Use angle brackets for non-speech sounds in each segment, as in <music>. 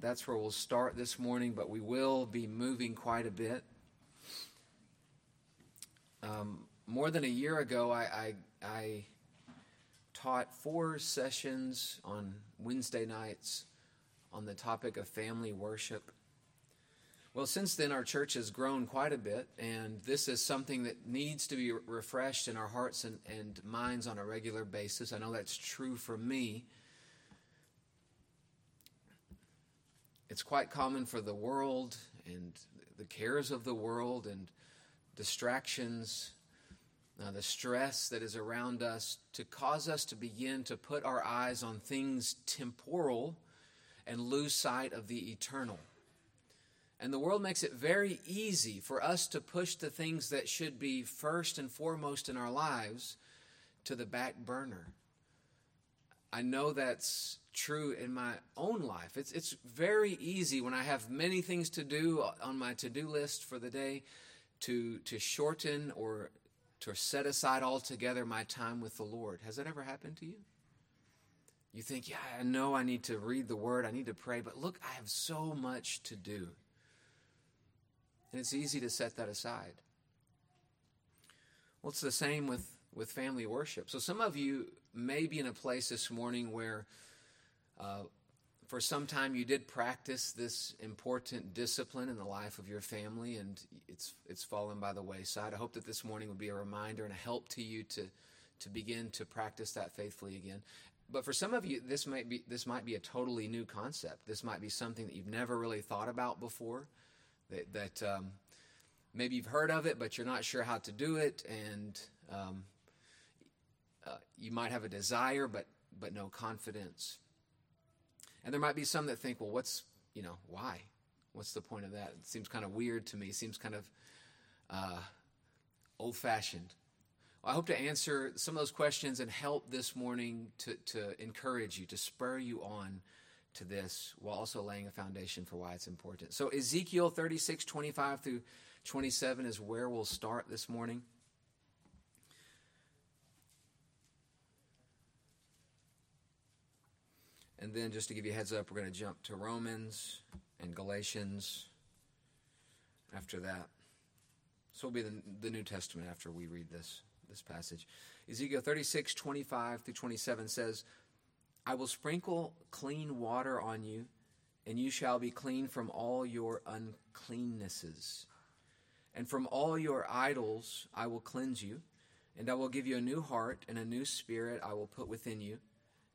That's where we'll start this morning, but we will be moving quite a bit. Um, more than a year ago, I, I, I taught four sessions on Wednesday nights on the topic of family worship. Well, since then, our church has grown quite a bit, and this is something that needs to be refreshed in our hearts and, and minds on a regular basis. I know that's true for me. It's quite common for the world and the cares of the world and distractions, uh, the stress that is around us, to cause us to begin to put our eyes on things temporal and lose sight of the eternal. And the world makes it very easy for us to push the things that should be first and foremost in our lives to the back burner. I know that's true in my own life. It's, it's very easy when I have many things to do uh, on my to do list for the day to, to shorten or to set aside altogether my time with the Lord. Has that ever happened to you? You think, yeah, I know I need to read the Word, I need to pray, but look, I have so much to do. And it's easy to set that aside. Well, it's the same with, with family worship. So some of you may be in a place this morning where for some time you did practice this important discipline in the life of your family and it's it's fallen by the wayside. I hope that this morning will be a reminder and a help to you to to begin to practice that faithfully again. But for some of you this might be this might be a totally new concept. This might be something that you've never really thought about before that, that um, maybe you've heard of it, but you're not sure how to do it, and um, uh, you might have a desire, but but no confidence. And there might be some that think, well, what's you know why? What's the point of that? It seems kind of weird to me. It seems kind of uh, old-fashioned. Well, I hope to answer some of those questions and help this morning to, to encourage you, to spur you on to this while also laying a foundation for why it's important. So, Ezekiel 36, 25 through 27 is where we'll start this morning. And then, just to give you a heads up, we're going to jump to Romans and Galatians after that. So, it'll be the, the New Testament after we read this, this passage. Ezekiel 36, 25 through 27 says, I will sprinkle clean water on you, and you shall be clean from all your uncleannesses. And from all your idols I will cleanse you, and I will give you a new heart, and a new spirit I will put within you.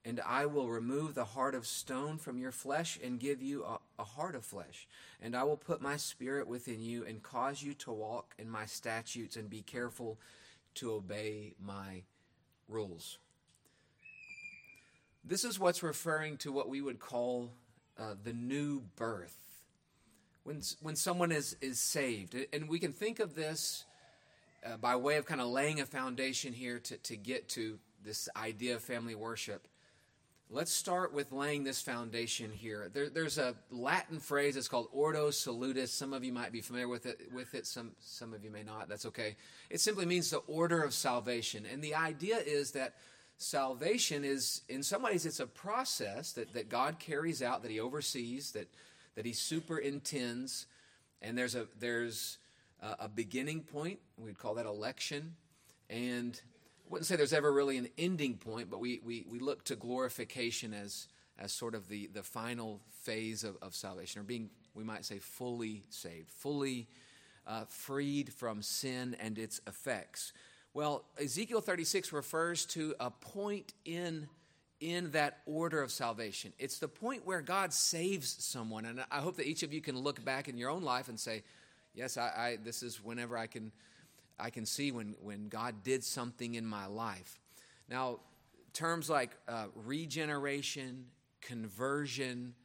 And I will remove the heart of stone from your flesh and give you a, a, heart of flesh. And I will put my spirit within you and cause you to walk in my statutes and be careful to obey my rules. This is what's referring to what we would call uh, the new birth. When, when someone is, is saved. And we can think of this uh, by way of kind of laying a foundation here to, to get to this idea of family worship. Let's start with laying this foundation here. There, there's a Latin phrase. It's called Ordo Salutis. Some of you might be familiar with it. With it, some some of you may not. That's okay. It simply means the order of salvation, and the idea is that salvation is, in some ways, it's a process that, that God carries out, that He oversees, that, that He superintends. And there's a, there's a, a beginning point. We'd call that election. And wouldn't say there's ever really an ending point, but we, we, we look to glorification as, as sort of the, the final phase of, of salvation, or being, we might say, fully saved, fully uh, freed from sin and its effects. Well, Ezekiel 36 refers to a point in, in that order of salvation. It's the point where God saves someone. And I hope that each of you can look back in your own life and say, yes, I, I this is whenever I can, I can see when, when God did something in my life. Now, terms like uh, regeneration, conversion,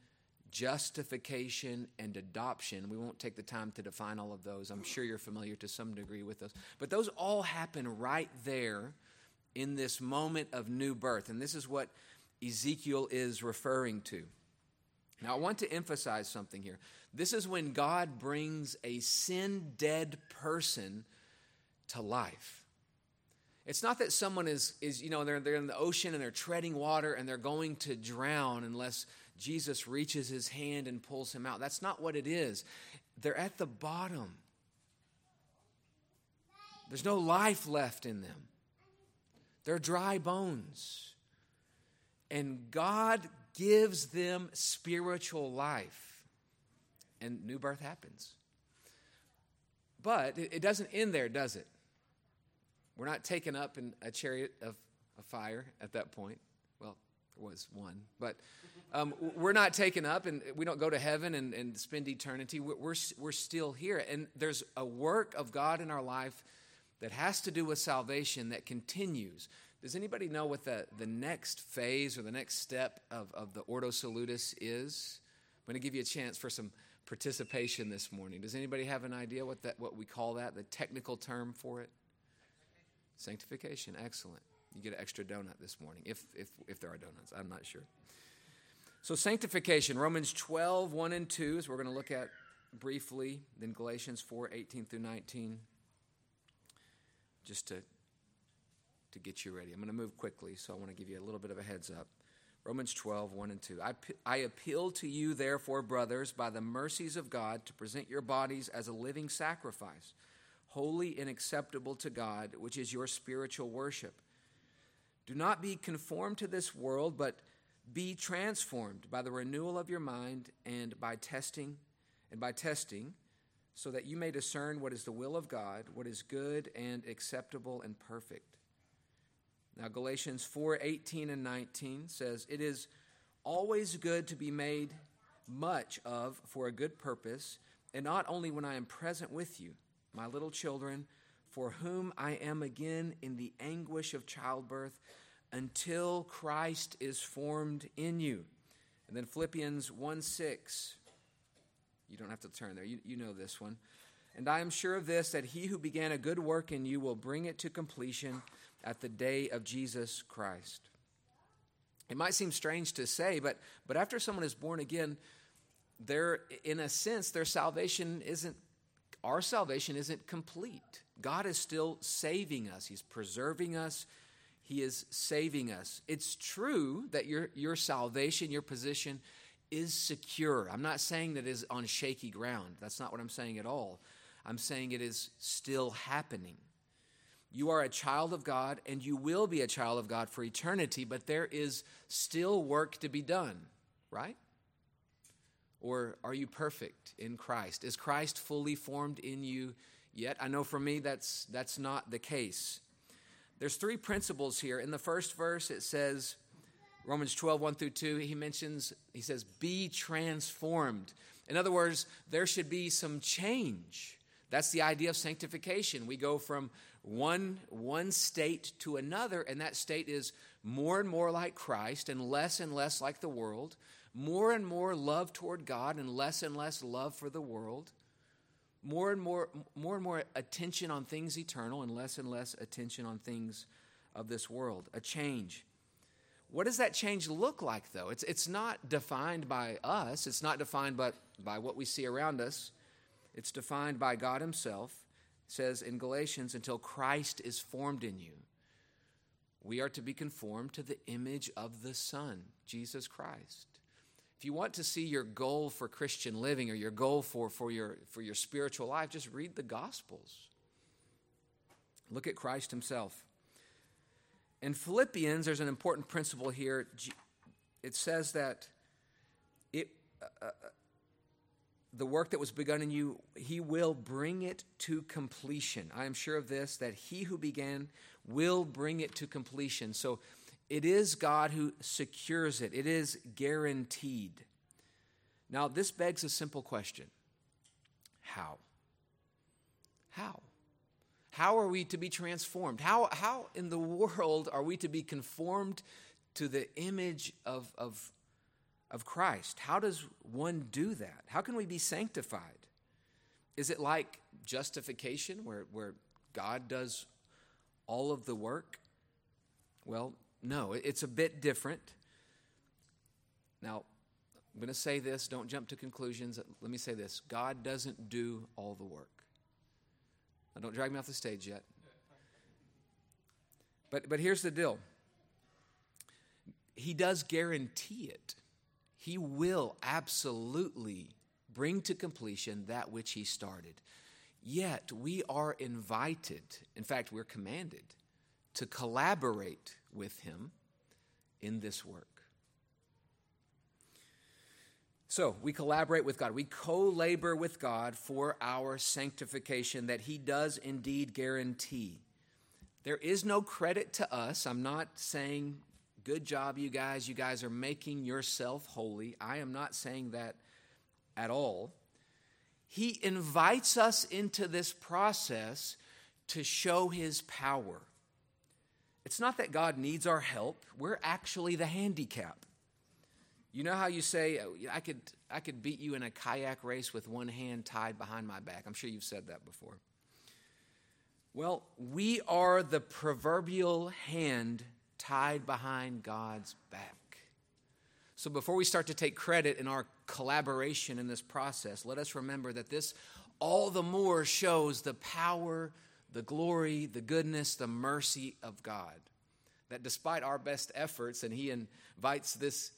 justification and adoption. We won't take the time to define all of those. I'm sure you're familiar to some degree with those. But those all happen right there in this moment of new birth. And this is what Ezekiel is referring to. Now, I want to emphasize something here. This is when God brings a sin dead person to life. It's not that someone is, is you know, they're, they're in the ocean and they're treading water and they're going to drown unless Jesus reaches his hand and pulls him out. That's not what it is. They're at the bottom. There's no life left in them. They're dry bones. And God gives them spiritual life. And new birth happens. But it doesn't end there, does it? We're not taken up in a chariot of a fire at that point. Well, there was one. But um, we're not taken up and we don't go to heaven and, and spend eternity. We're, we're, we're still here. And there's a work of God in our life that has to do with salvation that continues. Does anybody know what the, the next phase or the next step of, of the Ordo Salutis is? I'm going to give you a chance for some participation this morning. Does anybody have an idea what, that, what we call that, the technical term for it? Sanctification. Excellent. You get an extra donut this morning, if, if, if there are donuts. I'm not sure. So, sanctification, Romans 12, 1 and 2, is we're going to look at briefly, then Galatians 4, 18 through 19, just to, to get you ready. I'm going to move quickly, so I want to give you a little bit of a heads up. Romans 12, 1 and 2. I, I appeal to you, therefore, brothers, by the mercies of God, to present your bodies as a living sacrifice, holy and acceptable to God, which is your spiritual worship. Do not be conformed to this world, but be transformed by the renewal of your mind and by testing and by testing so that you may discern what is the will of God, what is good and acceptable and perfect. Now Galatians 4:18 and 19 says, "It is always good to be made much of for a good purpose, and not only when I am present with you, my little children, for whom I am again in the anguish of childbirth until Christ is formed in you. And then Philippians 1 6. You don't have to turn there. You, you know this one. And I am sure of this, that he who began a good work in you will bring it to completion at the day of Jesus Christ. It might seem strange to say, but, but after someone is born again, their, in a sense, their salvation isn't, our salvation isn't complete. God is still saving us, He's preserving us, he is saving us. It's true that your, your salvation, your position is secure. I'm not saying that is on shaky ground. That's not what I'm saying at all. I'm saying it is still happening. You are a child of God and you will be a child of God for eternity, but there is still work to be done, right? Or are you perfect in Christ? Is Christ fully formed in you yet? I know for me that's that's not the case. There's three principles here. In the first verse, it says, Romans 12, 1 through 2, he mentions, he says, be transformed. In other words, there should be some change. That's the idea of sanctification. We go from one, one state to another, and that state is more and more like Christ and less and less like the world, more and more love toward God and less and less love for the world more and more, more and more attention on things eternal and less and less attention on things of this world. A change. What does that change look like, though? It's, it's not defined by us, it's not defined by, by what we see around us. It's defined by God Himself. It says in Galatians, until Christ is formed in you. We are to be conformed to the image of the Son, Jesus Christ. If you want to see your goal for Christian living or your goal for, for, your, for your spiritual life, just read the Gospels. Look at Christ Himself. In Philippians, there's an important principle here. It says that it, uh, uh, the work that was begun in you, He will bring it to completion. I am sure of this, that He who began will bring it to completion. So it is God who secures it, it is guaranteed. Now, this begs a simple question How? How? How are we to be transformed? How, how in the world are we to be conformed to the image of, of, of Christ? How does one do that? How can we be sanctified? Is it like justification where, where God does all of the work? Well, no, it's a bit different. Now, I'm going to say this, don't jump to conclusions. Let me say this God doesn't do all the work. Now, don't drag me off the stage yet. But, but here's the deal He does guarantee it. He will absolutely bring to completion that which He started. Yet we are invited, in fact, we're commanded to collaborate with Him in this work. So we collaborate with God. We co labor with God for our sanctification that He does indeed guarantee. There is no credit to us. I'm not saying, good job, you guys. You guys are making yourself holy. I am not saying that at all. He invites us into this process to show His power. It's not that God needs our help, we're actually the handicap. You know how you say, oh, I could, I could beat you in a kayak race with one hand tied behind my back? I'm sure you've said that before. Well, we are the proverbial hand tied behind God's back. So before we start to take credit in our collaboration in this process, let us remember that this all the more shows the power, the glory, the goodness, the mercy of God. That despite our best efforts, and He invites this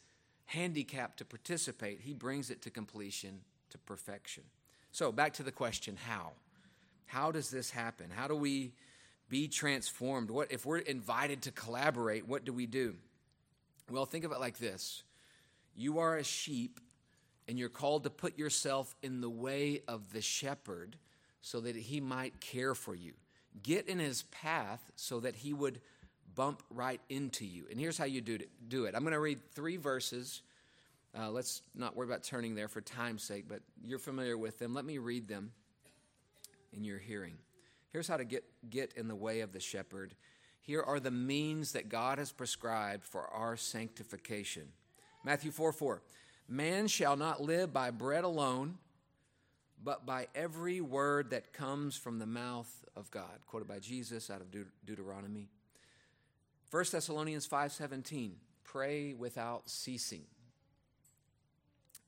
handicap to participate, he brings it to completion, to perfection. So, back to the question how? How does this happen? How do we be transformed? What if we're invited to collaborate, what do we do? Well, think of it like this. You are a sheep and you're called to put yourself in the way of the shepherd so that he might care for you. Get in his path so that he would bump right into you. And here's how you do it. Do it. I'm going to read three verses. Uh, let's not worry about turning there for time's sake, but you're familiar with them. Let me read them in your hearing. Here's how to get, get in the way of the shepherd. Here are the means that God has prescribed for our sanctification. Matthew 4 4. Man shall not live by bread alone, but by every word that comes from the mouth of God. Quoted by Jesus out of Deut- Deuteronomy 1 Thessalonians 5:17 pray without ceasing.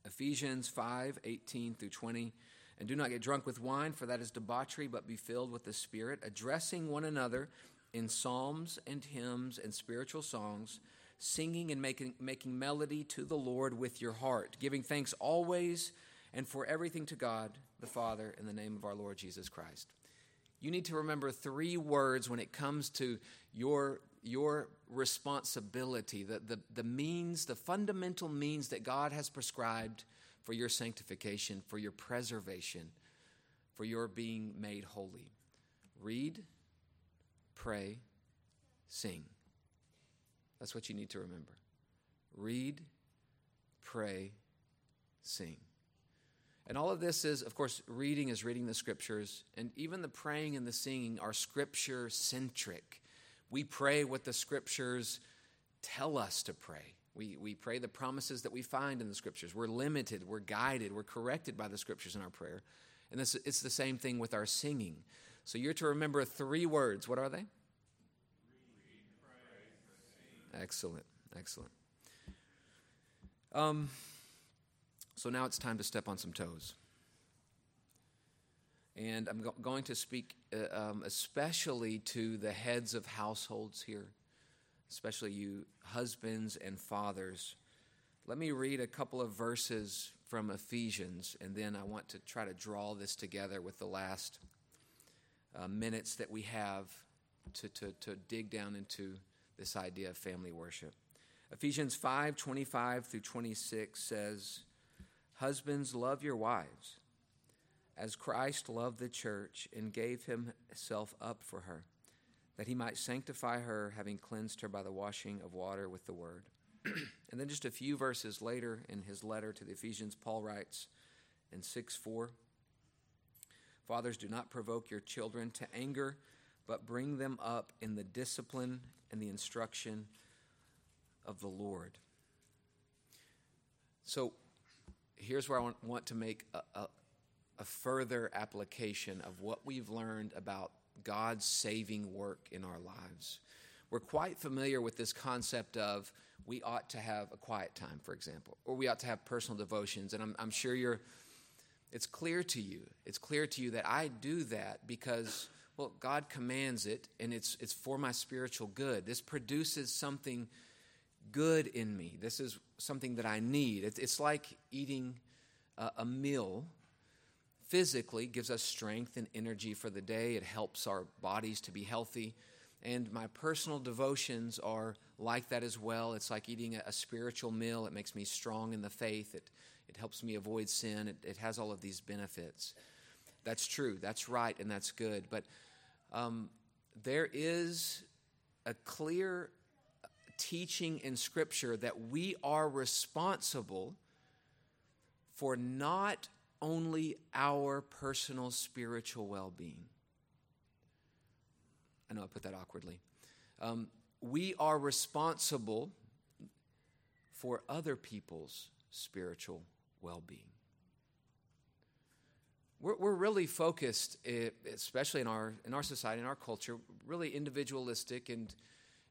Ephesians 5:18 through 20 and do not get drunk with wine for that is debauchery but be filled with the spirit addressing one another in psalms and hymns and spiritual songs singing and making making melody to the Lord with your heart giving thanks always and for everything to God the Father in the name of our Lord Jesus Christ. You need to remember three words when it comes to your your responsibility, the, the, the means, the fundamental means that God has prescribed for your sanctification, for your preservation, for your being made holy. Read, pray, sing. That's what you need to remember. Read, pray, sing. And all of this is, of course, reading is reading the scriptures, and even the praying and the singing are scripture centric. We pray what the scriptures tell us to pray. We, we pray the promises that we find in the scriptures. We're limited, we're guided, we're corrected by the scriptures in our prayer. And this, it's the same thing with our singing. So you're to remember three words. What are they? Excellent, excellent. Um, so now it's time to step on some toes. And I'm go- going to speak uh, um, especially to the heads of households here, especially you husbands and fathers. Let me read a couple of verses from Ephesians, and then I want to try to draw this together with the last uh, minutes that we have to, to, to dig down into this idea of family worship. Ephesians 5 25 through 26 says, Husbands, love your wives as Christ loved the church and gave himself up for her, that he might sanctify her, having cleansed her by the washing of water with the word. <clears throat> and then just a few verses later in his letter to the Ephesians, Paul writes in 6 4 Fathers, do not provoke your children to anger, but bring them up in the discipline and the instruction of the Lord. So here's where I want, to make a, a a further application of what we've learned about God's saving work in our lives. We're quite familiar with this concept of we ought to have a quiet time, for example, or we ought to have personal devotions. And I'm, I'm sure you're, it's clear to you. It's clear to you that I do that because, well, God commands it and it's, it's for my spiritual good. This produces something good in me. This is something that I need. It's like eating a meal physically, gives us strength and energy for the day. It helps our bodies to be healthy. And my personal devotions are like that as well. It's like eating a, spiritual meal. It makes me strong in the faith. It, it helps me avoid sin. It, it has all of these benefits. That's true. That's right, and that's good. But um, there is a clear teaching in Scripture that we are responsible for not only our personal spiritual well being. I know I put that awkwardly. Um, we are responsible for other people's spiritual well being. We're, we're really focused, eh, especially in our, in our society, in our culture, really individualistic and,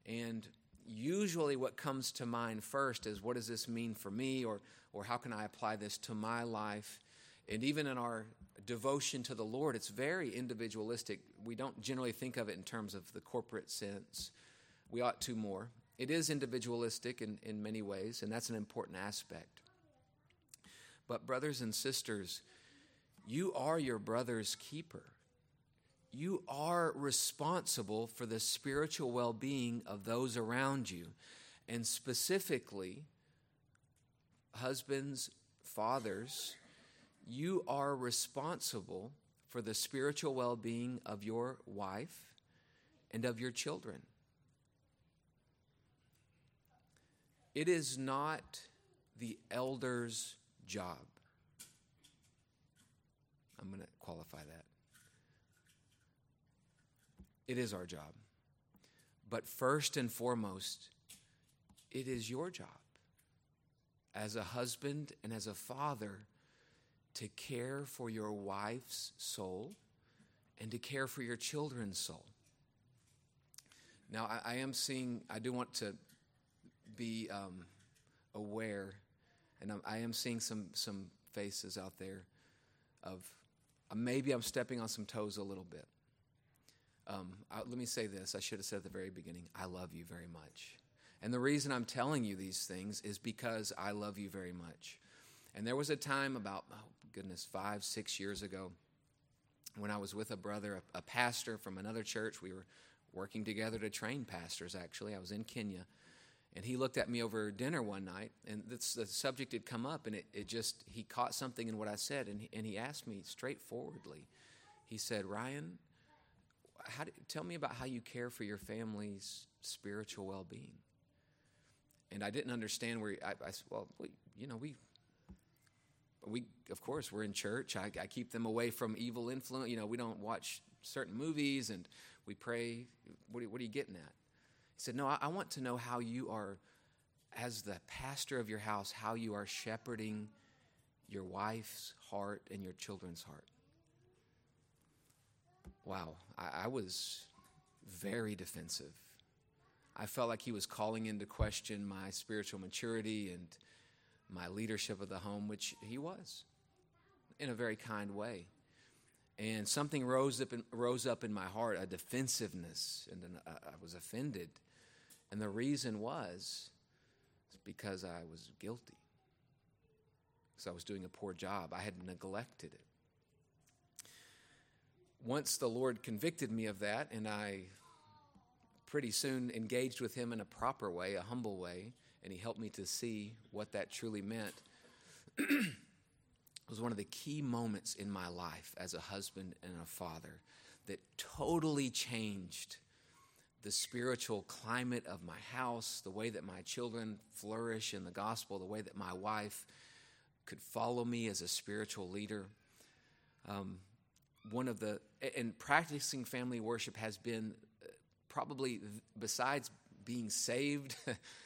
and usually what comes to mind first is what does this mean for me or, or how can I apply this to my life? And even in our devotion to the Lord, it's very individualistic. We don't generally think of it in terms of the corporate sense. We ought to more. It is individualistic in, in many ways, and that's an important aspect. But, brothers and sisters, you are your brother's keeper you are responsible for the spiritual well being of those around you. And specifically, husbands, fathers, you are responsible for the spiritual well being of your wife and of your children. It is not the elder's job. I'm going to qualify that. It is our job. But first and foremost, it is your job as a husband and as a father to care for your wife's soul and to care for your children's soul. Now, I, I am seeing, I do want to be um, aware, and I'm, I am seeing some, some faces out there of uh, maybe I'm stepping on some toes a little bit. Um, I, let me say this I should have said at the very beginning I love you very much. And the reason I'm telling you these things is because I love you very much. And there was a time about, oh goodness, five, six years ago when I was with a brother, a, a pastor from another church. We were working together to train pastors, actually. I was in Kenya. And he looked at me over dinner one night, and this, the subject had come up, and it, it just, he caught something in what I said, and he, and he asked me straightforwardly. He said, Ryan, how do, tell me about how you care for your family's spiritual well-being. And i didn't understand where i, I well we, you know we we of course we're in church. I, I keep them away from evil influence you know we don't watch certain movies and we pray. What are, what are you getting at? He said no I, I want to know how you are as the pastor of your house how you are shepherding your wife's heart and your children's heart wow, I, I was very defensive. I felt like he was calling into question my spiritual maturity and my leadership of the home, which he was in a very kind way. And something rose up in, rose up in my heart, a defensiveness, and an, uh, I was offended. And the reason was because I was guilty. Because I was doing a poor job. I had neglected it once the Lord convicted me of that, and I pretty soon engaged with Him in a proper way, a humble way, and He helped me to see what that truly meant. <clears throat> was one of the key moments in my life as a husband and a father that totally changed the spiritual climate of my house, the way that my children flourish in the gospel, the way that my wife could follow me as a spiritual leader. Um, one of the and practicing family worship has been uh, probably besides being saved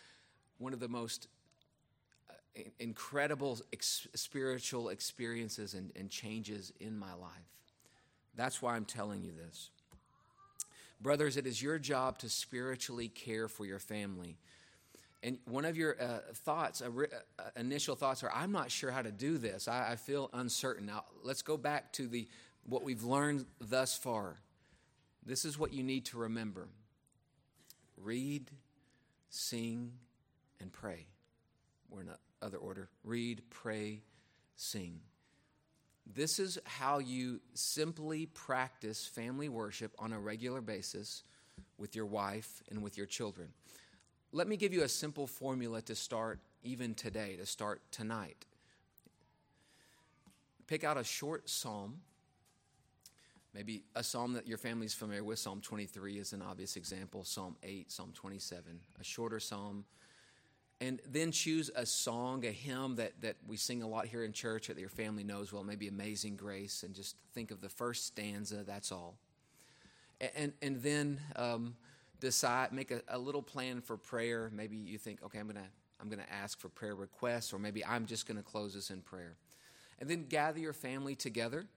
<laughs> one of the most uh, incredible ex- spiritual experiences and, and changes in my life that's why i'm telling you this brothers it is your job to spiritually care for your family and one of your uh, thoughts, uh, uh, initial thoughts, are, I'm not sure how to do this. I, I feel uncertain. Now, let's go back to the what we've learned thus far, this is what you need to remember read, sing, and pray. We're in other order. Read, pray, sing. This is how you simply practice family worship on a regular basis with your wife and with your children. Let me give you a simple formula to start even today, to start tonight. Pick out a short psalm, maybe a psalm that your family's familiar with. Psalm 23 is an obvious example, Psalm 8, Psalm 27, a shorter psalm and then choose a song, a hymn that, that we sing a lot here in church that your family knows well, maybe Amazing Grace, and just think of the first stanza, that's all. And, and then um, decide, make a, a, little plan for prayer. Maybe you think, okay, I'm going to I'm going to ask for prayer requests, or maybe I'm just going to close this in prayer. And then gather your family together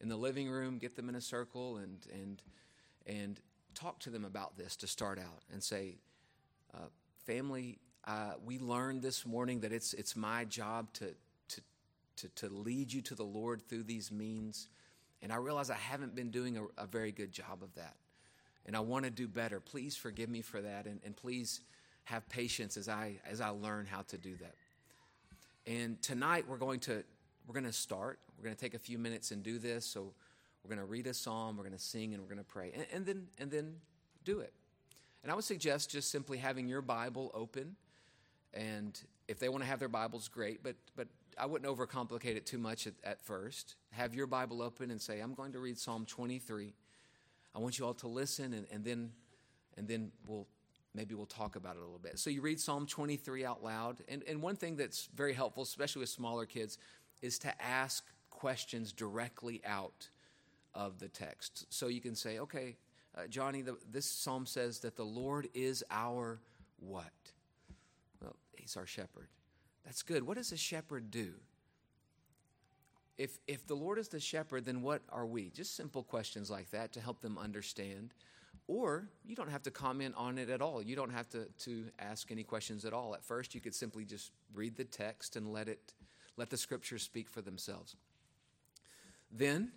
in the living room, get them in a circle, and, and, and talk to them about this to start out and say, uh, family uh, we learned this morning that it's, it's my job to, to, to, to, lead you to the Lord through these means. And I realize I haven't been doing a, a very good job of that. And I want to do better. Please forgive me for that. And, and please have patience as I, as I learn how to do that. And tonight we're going to, we're going to start. We're going to take a few minutes and do this. So we're going to read a psalm, we're going to sing, and we're going to pray. And, and, then, and then do it. And I would suggest just simply having your Bible open and if they want to have their Bibles, great, but, but I wouldn't overcomplicate it too much at, at first. Have your Bible open and say, I'm going to read Psalm 23. I want you all to listen, and, and, then, and then we'll maybe we'll talk about it a little bit. So you read Psalm 23 out loud. And, and one thing that's very helpful, especially with smaller kids, is to ask questions directly out of the text. So you can say, okay, uh, Johnny, the, this psalm says that the Lord is our what? Well, he's our shepherd. That's good. What does a shepherd do? If, if the Lord is the shepherd, then what are we? Just simple questions like that to help them understand. Or you don't have to comment on it at all. You don't have to, to ask any questions at all. At first, you could simply just read the text and let it let the scriptures speak for themselves. Then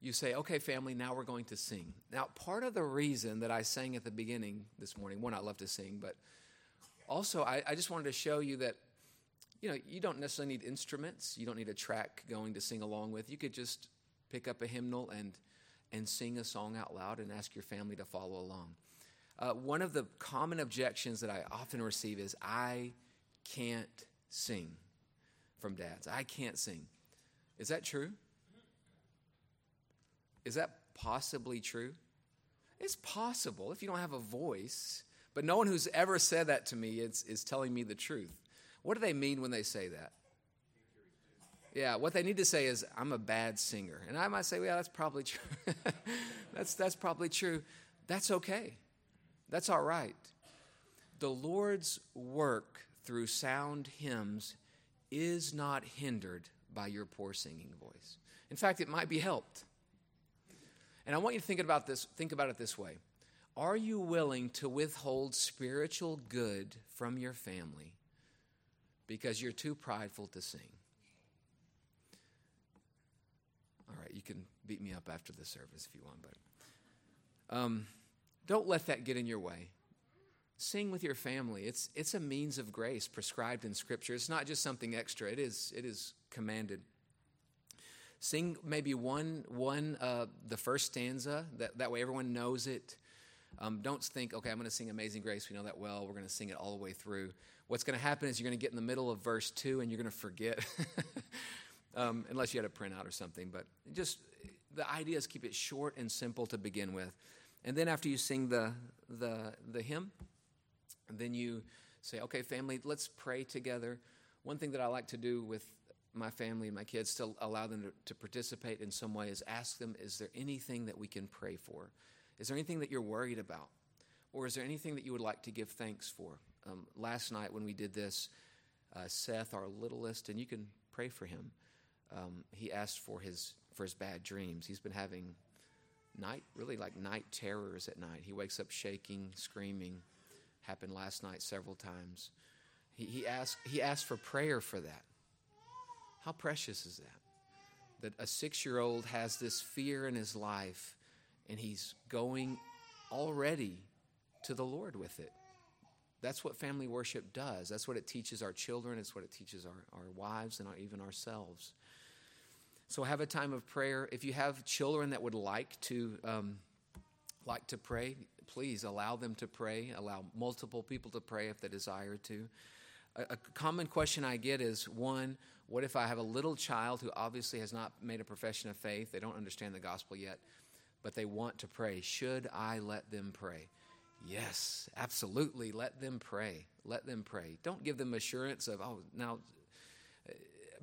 you say, okay, family, now we're going to sing. Now, part of the reason that I sang at the beginning this morning, one, I love to sing, but also, I, I just wanted to show you that you know you don't necessarily need instruments. You don't need a track going to sing along with. You could just pick up a hymnal and and sing a song out loud and ask your family to follow along. Uh, one of the common objections that I often receive is I can't sing from dads. I can't sing. Is that true? Is that possibly true? It's possible if you don't have a voice but no one who's ever said that to me is, is telling me the truth. What do they mean when they say that? Yeah, what they need to say is, I'm a bad singer. And I might say, well, yeah, that's probably true. <laughs> that's, that's probably true. That's okay. That's all right. The Lord's work through sound hymns is not hindered by your poor singing voice. In fact, it might be helped. And I want you to think about this, think about it this way. Are you willing to withhold spiritual good from your family because you're too prideful to sing? All right, you can beat me up after the service if you want, but um, don't let that get in your way. Sing with your family. It's, it's a means of grace prescribed in Scripture. It's not just something extra, it is, it is commanded. Sing maybe one, one uh, the first stanza, that, that way everyone knows it. Um, don't think, okay, I'm going to sing Amazing Grace. We know that well. We're going to sing it all the way through. What's going to happen is you're going to get in the middle of verse 2 and you're going to forget, <laughs> um, unless you had a printout or something. But just the idea is keep it short and simple to begin with. And then after you sing the, the, the hymn, then you say, okay, family, let's pray together. One thing that I like to do with my family and my kids to allow them to, to participate in some way is ask them, is there anything that we can pray for? Is there anything that you're worried about? Or is there anything that you would like to give thanks for? Um, last night when we did this, uh, Seth, our littlest, and you can pray for him. Um, he asked for his for his bad dreams. He's been having night, really like night terrors at night. He wakes up shaking, screaming. Happened last night several times. He, he asked he asked for prayer for that. How precious is that? That a six year old has this fear in his life and he's going already to the Lord with it. that's what family worship does. That's what it teaches our children. It's what it teaches our, our wives and our, even ourselves. So have a time of prayer. If you have children that would like to um, like to pray, please allow them to pray. Allow multiple people to pray if they desire to. A, a common question I get is one, what if I have a little child who obviously has not made a profession of faith? They don't understand the gospel yet, but they want to pray. Should I let them pray? Yes, absolutely. Let them pray. Let them pray. Don't give them assurance of, oh, now uh,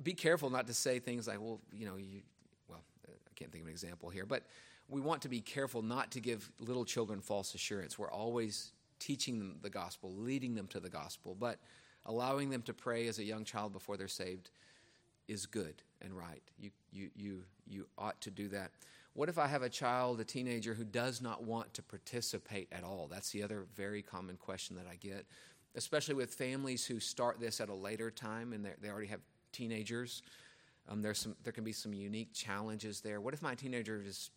be careful not to say things like, well, you know, you, well, uh, I can't think of an example here, but we want to be careful not to give little children false assurance. We're always teaching them the gospel, leading them to the gospel, but allowing them to pray as a young child before they're saved is good and right. You, you, you, you ought to do that. What if I have a child, a teenager, who does not want to participate at all? That's the other very common question that I get, especially with families who start this at a later time and they already have teenagers. Um, there's some, there can be some unique challenges there. What if my teenager just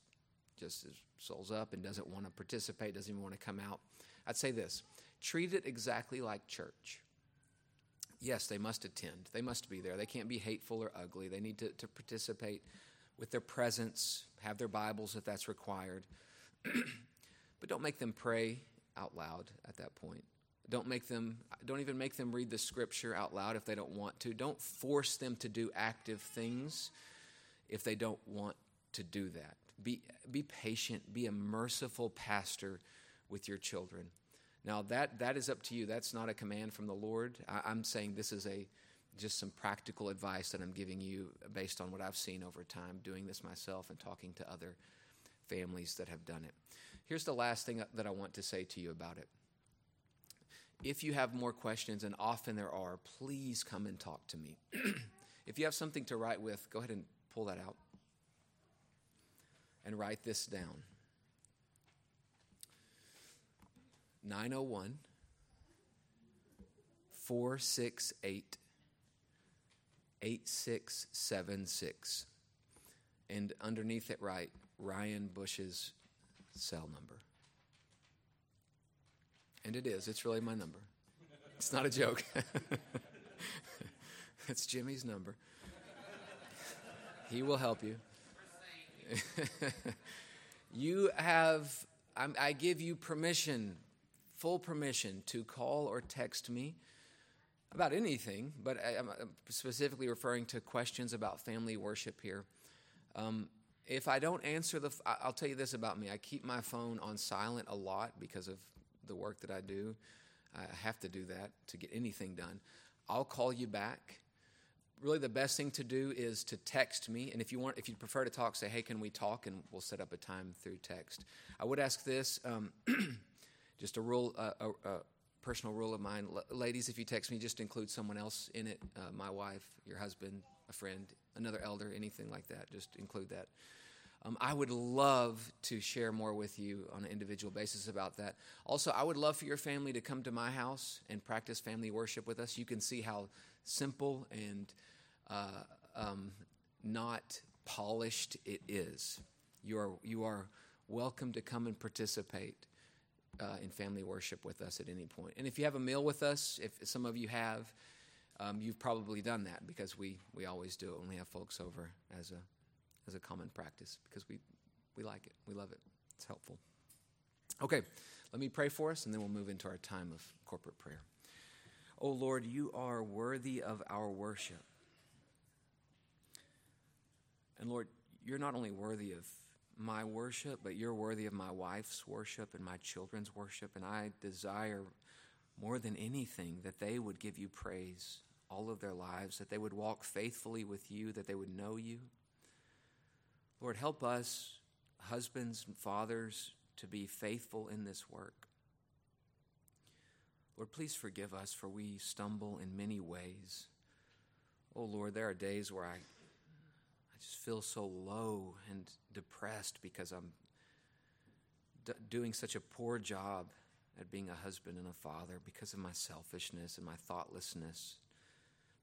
just souls up and doesn't want to participate, doesn't even want to come out? I'd say this: treat it exactly like church. Yes, they must attend. They must be there. They can't be hateful or ugly. They need to, to participate with their presence, have their Bibles if that's required. <clears throat> but don't make them pray out loud at that point. Don't make them don't even make them read the scripture out loud if they don't want to. Don't force them to do active things if they don't want to do that. Be be patient, be a merciful pastor with your children. Now that that is up to you. That's not a command from the Lord. I, am saying this is a just some practical advice that I'm giving you based on what I've seen over time, doing this myself and talking to other families that have done it. Here's the last thing that I want to say to you about it. If you have more questions, and often there are, please come and talk to me. <clears throat> if you have something to write with, go ahead and pull that out and write this down 901 468 8676. And underneath it, write Ryan Bush's cell number. And it is, it's really my number. It's not a joke. <laughs> it's Jimmy's number. He will help you. <laughs> you have, I'm, i give you permission, full permission, to call or text me about anything, but I, am specifically referring to questions about family worship here. Um, if I don't answer the, I'll tell you this about me. I keep my phone on silent a lot because of the work that I do. I have to do that to get anything done. I'll call you back. Really, the best thing to do is to text me, and if you want, if you prefer to talk, say, "Hey, can we talk?" and we'll set up a time through text. I would ask this, um, <clears throat> just a rule, uh, a, a, personal rule of mine, L- ladies. If you text me, just include someone else in it, uh, my wife, your husband, a friend, another elder, anything like that. Just include that. Um, I would love to share more with you on an individual basis about that. Also, I would love for your family to come to my house and practice family worship with us. You can see how simple and uh, um, not polished it is. You are, you are welcome to come and participate uh, in family worship with us at any point. And if you have a meal with us, if some of you have, um, you've probably done that because we, we always do it when we have folks over as a as a common practice because we, we like it. We love it. It's helpful. Okay, let me pray for us and then we'll move into our time of corporate prayer. Oh Lord, you are worthy of our worship. And Lord, you're not only worthy of my worship, but you're worthy of my wife's worship and my children's worship. And I desire more than anything that they would give you praise all of their lives, that they would walk faithfully with you, that they would know you. Lord, help us, husbands and fathers, to be faithful in this work. Lord, please forgive us for we stumble in many ways. Oh Lord, there are days where I, I just feel so low and depressed because I'm d- doing such a poor job at being a husband and a father because of my selfishness and my thoughtlessness,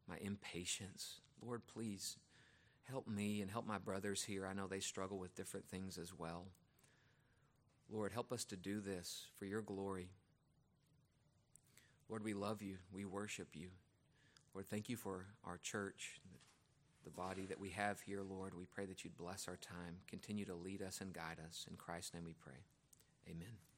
my impatience. Lord, please Help me and help my brothers here. I know they struggle with different things as well. Lord, help us to do this for your glory. Lord, we love you. We worship you. Lord, thank you for our church, the body that we have here, Lord. We pray that you'd bless our time. Continue to lead us and guide us. In Christ's name we pray. Amen.